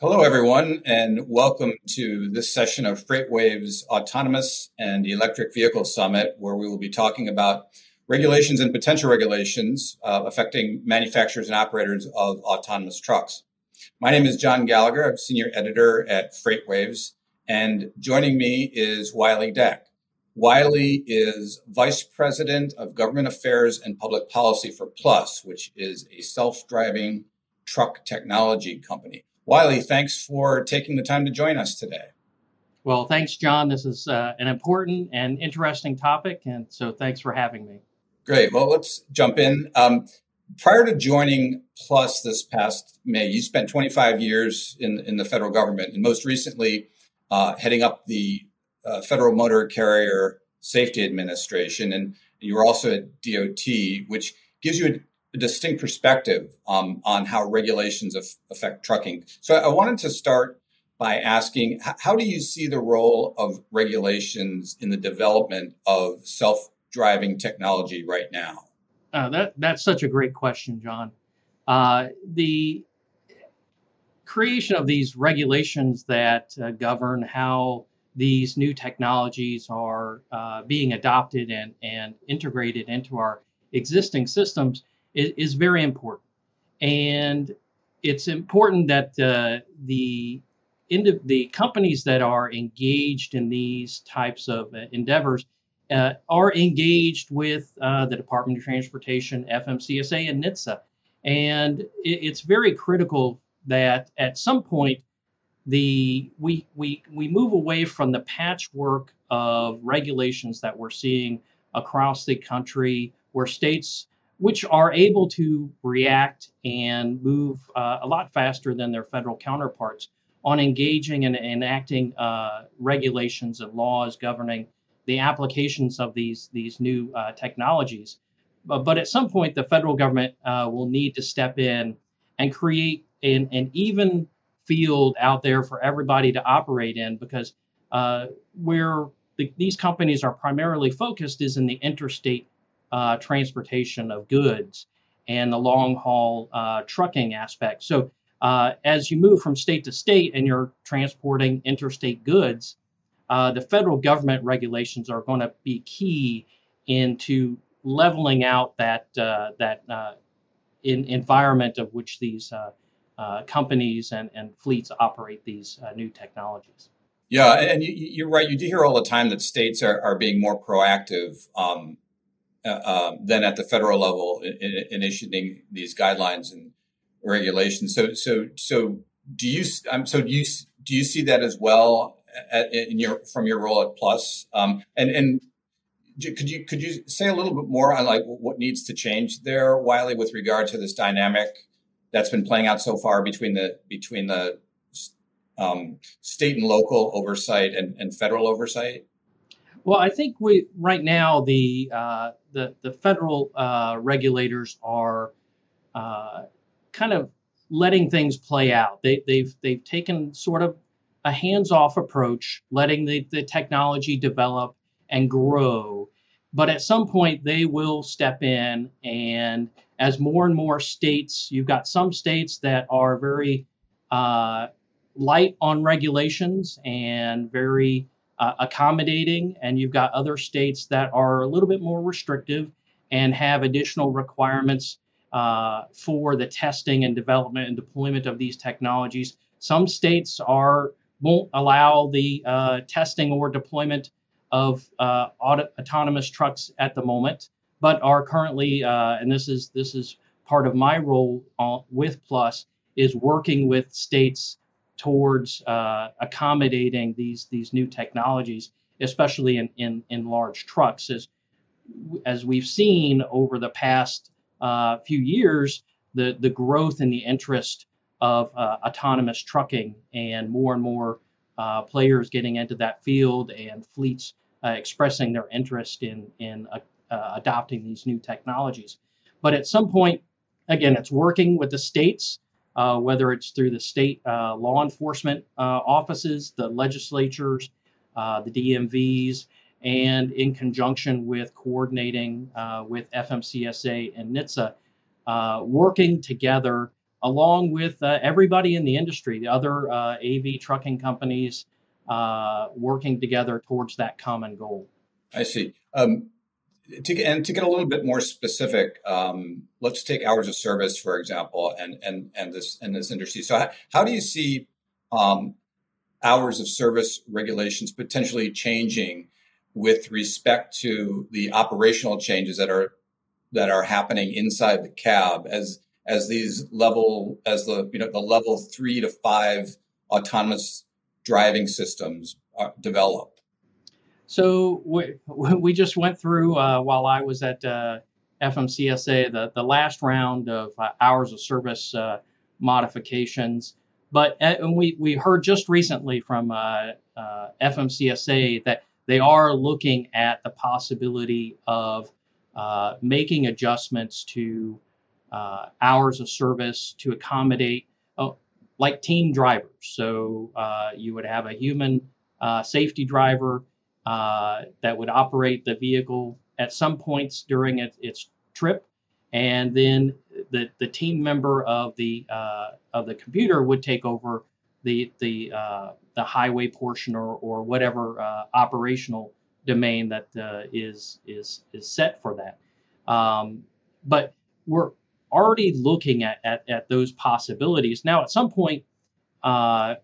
Hello, everyone, and welcome to this session of FreightWaves Autonomous and Electric Vehicle Summit, where we will be talking about regulations and potential regulations uh, affecting manufacturers and operators of autonomous trucks. My name is John Gallagher. I'm senior editor at FreightWaves, and joining me is Wiley Deck. Wiley is Vice President of Government Affairs and Public Policy for Plus, which is a self driving truck technology company. Wiley, thanks for taking the time to join us today. Well, thanks, John. This is uh, an important and interesting topic, and so thanks for having me. Great. Well, let's jump in. Um, prior to joining Plus this past May, you spent 25 years in, in the federal government, and most recently uh, heading up the uh, Federal Motor Carrier Safety Administration, and you were also at DOT, which gives you a distinct perspective um, on how regulations af- affect trucking. So I wanted to start by asking how do you see the role of regulations in the development of self-driving technology right now? Uh, that that's such a great question, John. Uh, the creation of these regulations that uh, govern how these new technologies are uh, being adopted and, and integrated into our existing systems is, is very important. And it's important that uh, the the companies that are engaged in these types of uh, endeavors uh, are engaged with uh, the Department of Transportation, FMCSA, and NHTSA. And it, it's very critical that at some point the we we we move away from the patchwork of regulations that we're seeing across the country, where states which are able to react and move uh, a lot faster than their federal counterparts on engaging and enacting uh, regulations and laws governing the applications of these these new uh, technologies. But, but, at some point, the federal government uh, will need to step in and create an, an, even field out there for everybody to operate in because uh, where the, these companies are primarily focused is in the interstate uh, transportation of goods and the long haul uh, trucking aspect. So, uh, as you move from state to state and you're transporting interstate goods, uh, the federal government regulations are going to be key into leveling out that uh, that uh, in, environment of which these companies and, and fleets operate these new technologies. Yeah, and you, are right. You do hear all the time that states are, are being more proactive um, uh, um, at the federal level in, in, issuing these guidelines and regulations. So, so, so do you? Um, so do you? Do you see that as well at, in your from your role at Plus? Um, and and could you could you say a little bit more on like what needs to change there, Wiley, with regard to this dynamic that's been playing out so far between the between the um, state and local oversight and, and federal oversight? Well, I think we right now the uh, the the federal uh, regulators are uh, kind of letting things play out. They, they've they've taken sort of a hands-off approach, letting the, the technology develop and grow. But at some point, they will step in, and as more and more states, you've got some states that are very uh, light on regulations and very uh, accommodating, and you've got other states that are a little bit more restrictive and have additional requirements uh, for the testing and development and deployment of these technologies. Some states are won't allow the uh, testing or deployment of uh, auto, autonomous trucks at the moment, but are currently, uh, and this is this is part of my role with Plus, is working with states towards uh, accommodating these these new technologies, especially in, in, in large trucks. As, as we've seen over the past uh, few years, the, the growth in the interest of uh, autonomous trucking and more and more uh, players getting into that field and fleets uh, expressing their interest in, in uh, adopting these new technologies. But at some point, again, it's working with the states uh, whether it's through the state uh, law enforcement uh, offices, the legislatures, uh, the DMVs, and in conjunction with coordinating uh, with FMCSA and NHTSA, working together along with uh, everybody in the industry, the other uh, AV trucking companies, uh, working together towards that common goal. I see. Um, to, and to get a little bit more specific, um, let's take hours of service, for example, and and and this and this industry. So, how, how do you see um, hours of service regulations potentially changing with respect to the operational changes that are that are happening inside the cab as as these level as the you know the level three to five autonomous driving systems uh, develop? So we, we just went through uh, while I was at uh, FMCSA the, the last round of uh, hours of service uh, modifications. But uh, and we, we heard just recently from FMCSA that they are looking at the possibility of making adjustments to hours of service to accommodate like team drivers. So you would have a human safety driver uh, that would operate the vehicle at some points during it, its trip, and then the, the team member of the uh, of the computer would take over the the uh, the highway portion or or whatever uh, operational domain that uh, is is is set for that. Um, but we're already looking at, at, at those possibilities. Now, at some point, uh,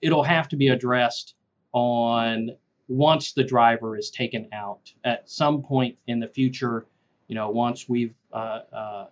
it'll have to be addressed on once the driver is taken out. At some point in the future, you know, once we've uh, uh,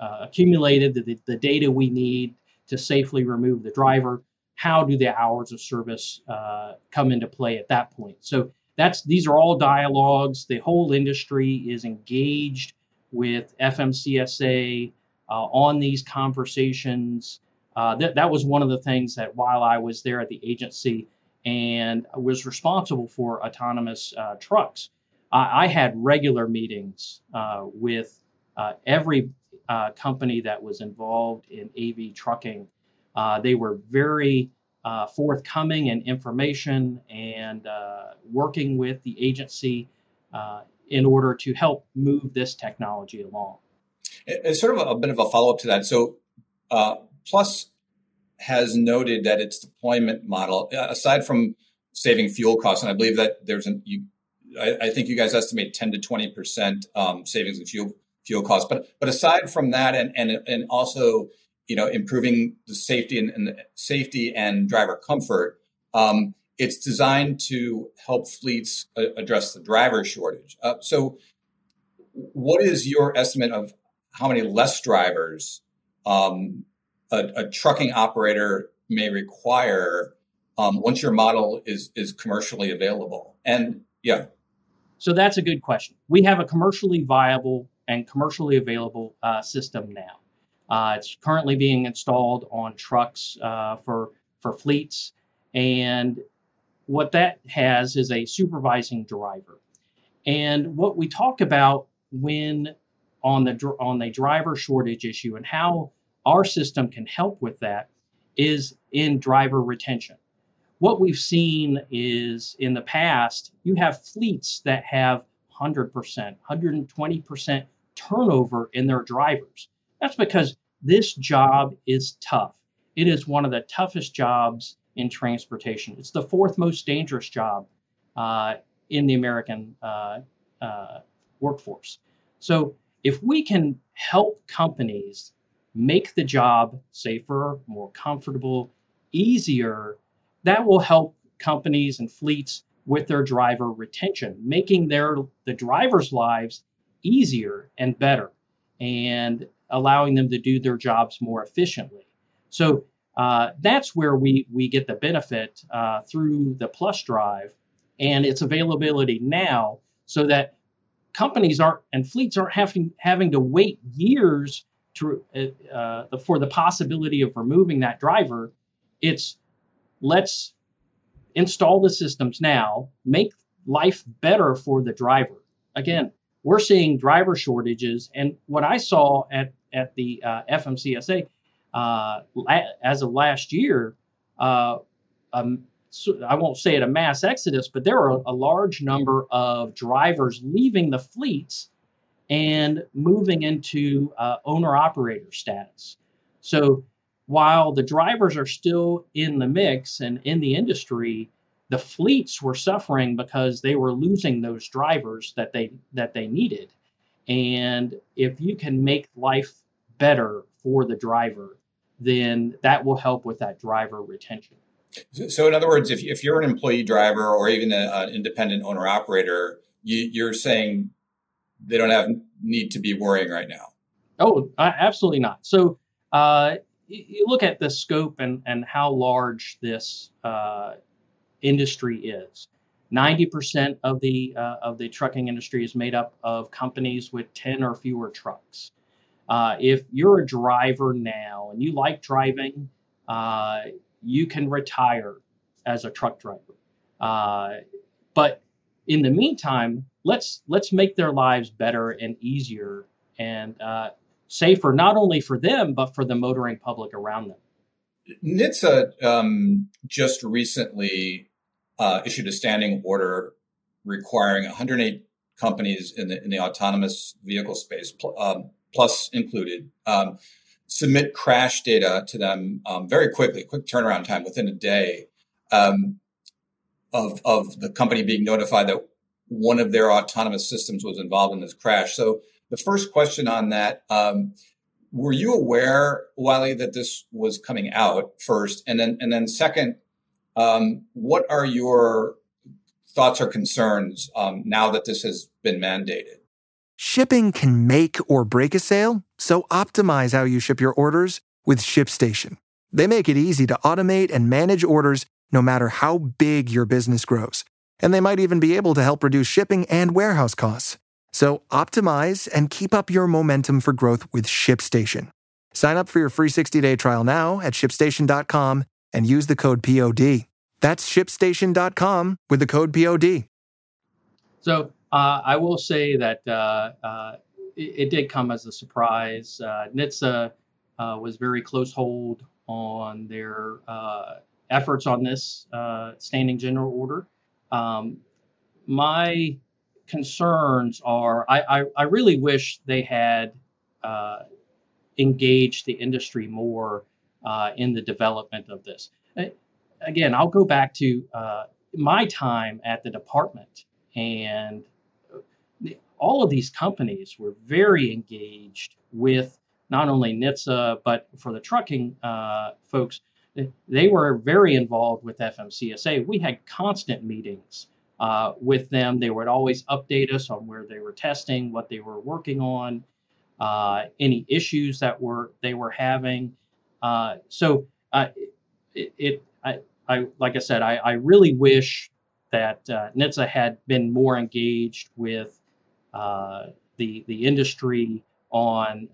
uh, accumulated the, the data we need to safely remove the driver, how do the hours of service uh, come into play at that point? So that's these are all dialogues. The whole industry is engaged with FMCSA uh, on these conversations. Uh, that, that was one of the things that while I was there at the agency, and was responsible for autonomous uh, trucks. I, I, had regular meetings uh, with uh, every uh, company that was involved in AV trucking. Uh, they were very uh, forthcoming in information and working with the agency in order to help move this technology along. It's sort of a, a bit of a follow up to that. So, Plus has noted that its deployment model, uh, aside from saving fuel costs, and I believe that there's an you, I, I think you guys estimate 10 to 20 percent um, savings in fuel fuel costs, but but aside from that, and and and also you know improving the safety and, and the safety and driver comfort. Um, it's designed to help fleets uh, address the driver shortage. Uh, so, what is your estimate of how many less drivers um, a, a trucking operator may require um, once your model is is commercially available? And yeah. So that's a good question. We have a commercially viable and commercially available uh, system now. Uh, it's currently being installed on trucks uh, for for fleets, and what that has is a supervising driver. And what we talk about when on the on the driver shortage issue and how our system can help with that is in driver retention. What we've seen is in the past, you have fleets that have 100%, 120% turnover in their drivers. That's because this job is tough. It is one of the toughest jobs in transportation. It's the fourth most dangerous job uh, in the American uh, uh, workforce. So, if we can help companies make the job safer, more comfortable, easier, that will help companies and fleets with their driver retention, making their the drivers' lives easier and better and allowing them to do their jobs more efficiently. So uh, that's where we, we get the benefit uh, through the Plus Drive and its availability now so that companies aren't and fleets aren't having, having to wait years to, uh, for the possibility of removing that driver, it's let's install the systems now, make life better for the driver. Again, we're seeing driver shortages, and what I saw at at the uh, FMCSA uh, as of last year, uh, um, so I won't say it a mass exodus, but there are a large number of drivers leaving the fleets and moving into uh, owner operator status. So while the drivers are still in the mix and in the industry, the fleets were suffering because they were losing those drivers that they that they needed. And if you can make life better for the driver, then that will help with that driver retention. So, in other words, if, if you're an employee driver or even an independent owner operator, you, you're saying they don't have need to be worrying right now. Oh, absolutely not. So, uh, you look at the scope and, and how large this uh, industry is. 90% of the uh, of the trucking industry is made up of companies with 10 or fewer trucks. Uh, if you're a driver now and you like driving, uh, you can retire as a truck driver. Uh, but in the meantime, let's let's make their lives better and easier and uh, safer, not only for them but for the motoring public around them. NHTSA um, just recently uh, issued a standing order requiring 108 companies in the in the autonomous vehicle space, um, plus included, um, submit crash data to them um, very quickly, quick turnaround time within a day um, of of the company being notified that one of their autonomous systems was involved in this crash. So the first question on that. Um, were you aware, Wiley, that this was coming out first, and then and then second, um, what are your thoughts or concerns um, now that this has been mandated? Shipping can make or break a sale, so optimize how you ship your orders with ShipStation. They make it easy to automate and manage orders no matter how big your business grows. And they might even be able to help reduce shipping and warehouse costs. So optimize and keep up your momentum for growth with ShipStation. Sign up for your free 60 day trial now at shipstation.com and use the code POD. That's shipstation.com with the code POD. So uh, I will say that uh, uh, it, it, did come as a surprise. Uh, NHTSA uh, was very close hold on their uh, efforts on this standing general order. Um, my concerns are I, I, I, really wish they had engaged the industry more uh, in the development of this. Uh, again, I'll go back to uh, my time at the department, and all of these companies were very engaged with not only NHTSA, but for the trucking uh, folks, they were very involved with FMCSA. We had constant meetings uh, with them. They would always update us on where they were testing, what they were working on, uh, any issues that were they were having. Uh, so uh, it, it I, I, like I said, I, I really wish that uh, NHTSA had been more engaged with uh, the the industry on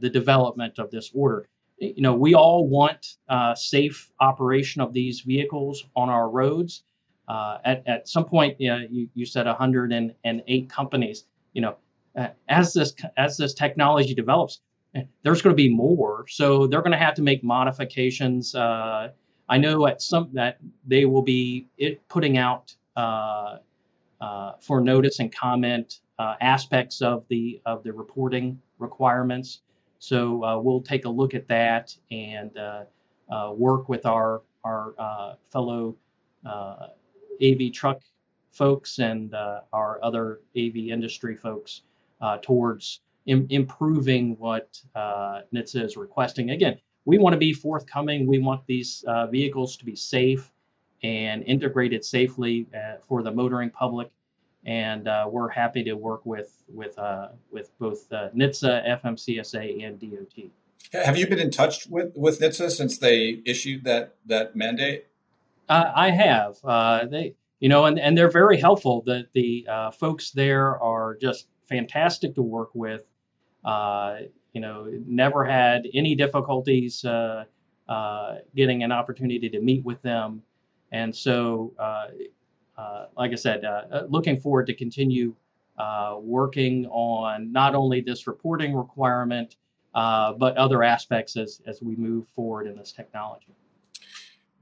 the development of this order. You know, we all want uh, safe operation of these vehicles on our roads. Uh, at, at some point, you, know, you, you said 108 companies. You know, as this as this technology develops, there's going to be more. So they're going to have to make modifications. Uh, I know at some that they will be it, putting out uh, uh, for notice and comment uh, aspects of the of the reporting requirements. So uh, we'll take a look at that and uh, work with our our fellow AV truck folks and our other AV industry folks towards Im- improving what uh, NHTSA is requesting. Again, we want to be forthcoming. We want these uh, vehicles to be safe and integrated safely uh, for the motoring public. And uh, we're happy to work with with uh, with both uh, NHTSA, FMCSA, and DOT. Have you been in touch with with NHTSA since they issued that that mandate? Uh, I have. Uh, they, you know, and, and they're very helpful. The the uh, folks there are just fantastic to work with. Uh, you know, never had any difficulties uh, uh, getting an opportunity to meet with them. And so, like I said, looking forward to continue working on not only this reporting requirement, but other aspects as, as we move forward in this technology.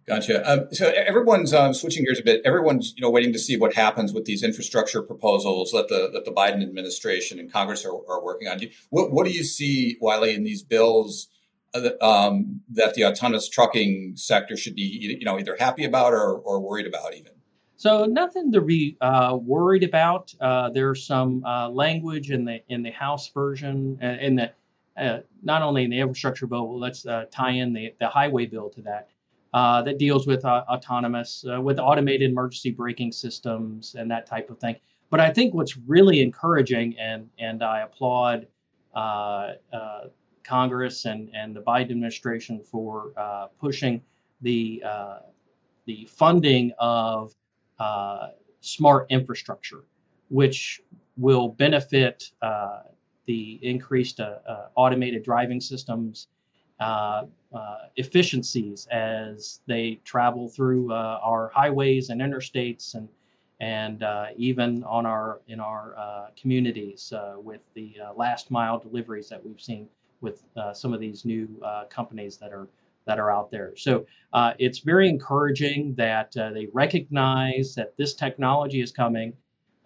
Gotcha. Um, so everyone's um, switching gears a bit. Everyone's you know waiting to see what happens with these infrastructure proposals that the that the Biden administration and Congress are, are working on. What what do you see, Wiley, in these bills uh, um, that the autonomous trucking sector should be, you know, either happy about or, or worried about, even? So nothing to be uh, worried about. Uh, there's some uh, language in the in the House version, uh, in the uh, not only in the infrastructure bill, but let's uh, tie in the, the highway bill to that, that deals with autonomous, with automated emergency braking systems and that type of thing. But I think what's really encouraging, and and I applaud Congress and and the Biden administration for pushing the the funding of uh, smart infrastructure, which will benefit uh, the increased uh, uh automated driving systems uh, uh, efficiencies as they travel through uh, our highways and interstates and and even on our in our communities with the last mile deliveries that we've seen with some of these new companies that are that are out there. So uh, it's very encouraging that uh, they recognize that this technology is coming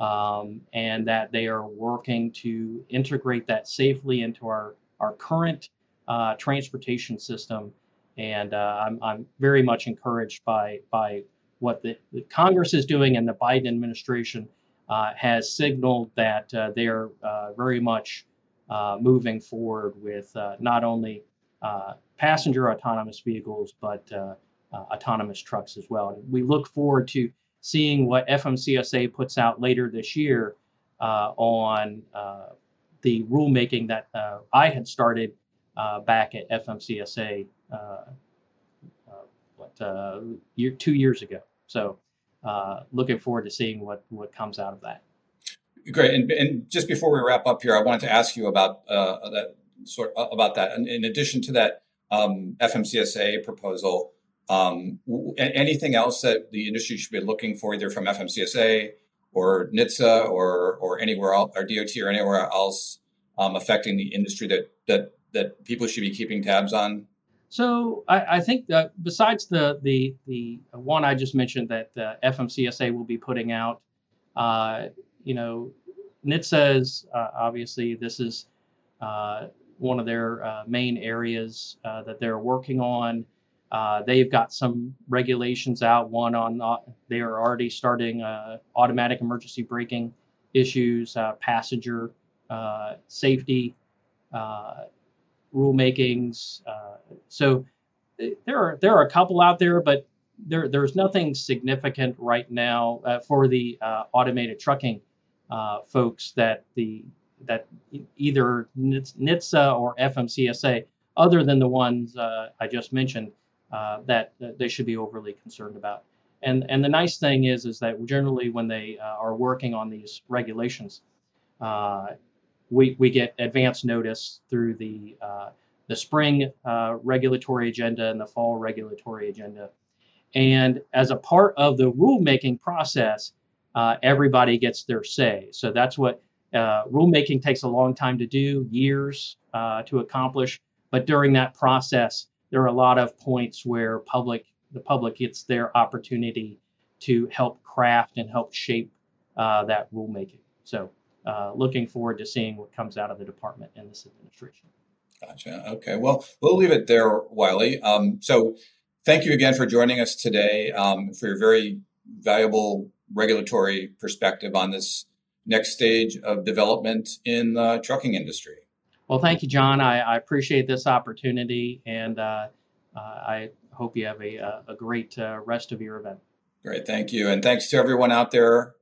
um, and that they are working to integrate that safely into our, our current uh, transportation system. And uh, I'm, I'm very much encouraged by, by what the, the Congress is doing and the Biden administration uh, has signaled that uh, they are very much moving forward with not only passenger autonomous vehicles, but uh, uh, autonomous trucks as well. We look forward to seeing what FMCSA puts out later this year on the rulemaking that I had started back at FMCSA what, year, two years ago. So uh, looking forward to seeing what, what comes out of that. Great. And, and just before we wrap up here, I wanted to ask you about uh, that sort uh, about that. And in addition to that um, FMCSA proposal, um, anything else that the industry should be looking for, either from FMCSA or NHTSA or or anywhere else, or DOT or anywhere else, um, affecting the industry that that that people should be keeping tabs on? So I, I think besides the the the one I just mentioned that uh, FMCSA will be putting out, uh, you know, NHTSA is uh, obviously this is uh, one of their uh, main areas uh, that they're working on. Uh, they've got some regulations out. One on uh, they are already starting uh, automatic emergency braking issues, passenger safety rulemakings. so there are there are a couple out there, but there there's nothing significant right now for the automated trucking folks that the that either NHTSA or FMCSA, other than the ones uh, I just mentioned, uh, that, that, they should be overly concerned about. And and the nice thing is is that generally when they uh, are working on these regulations, uh, we we get advance notice through the uh, the spring uh, regulatory agenda and the fall regulatory agenda. And as a part of the rulemaking process, everybody gets their say. So that's what uh, rulemaking takes a long time to do, years uh, to accomplish, but during that process, there are a lot of points where public the public gets their opportunity to help craft and help shape uh, that rulemaking. So, uh, looking forward to seeing what comes out of the department and this administration. Gotcha. Okay. Well, we'll leave it there, Wiley. Um, so, thank you again for joining us today um, for your very valuable regulatory perspective on this next stage of development in the trucking industry. Well, thank you, John. I, I appreciate this opportunity, and uh, uh, I hope you have a, a great uh, rest of your event. Great, thank you. And thanks to everyone out there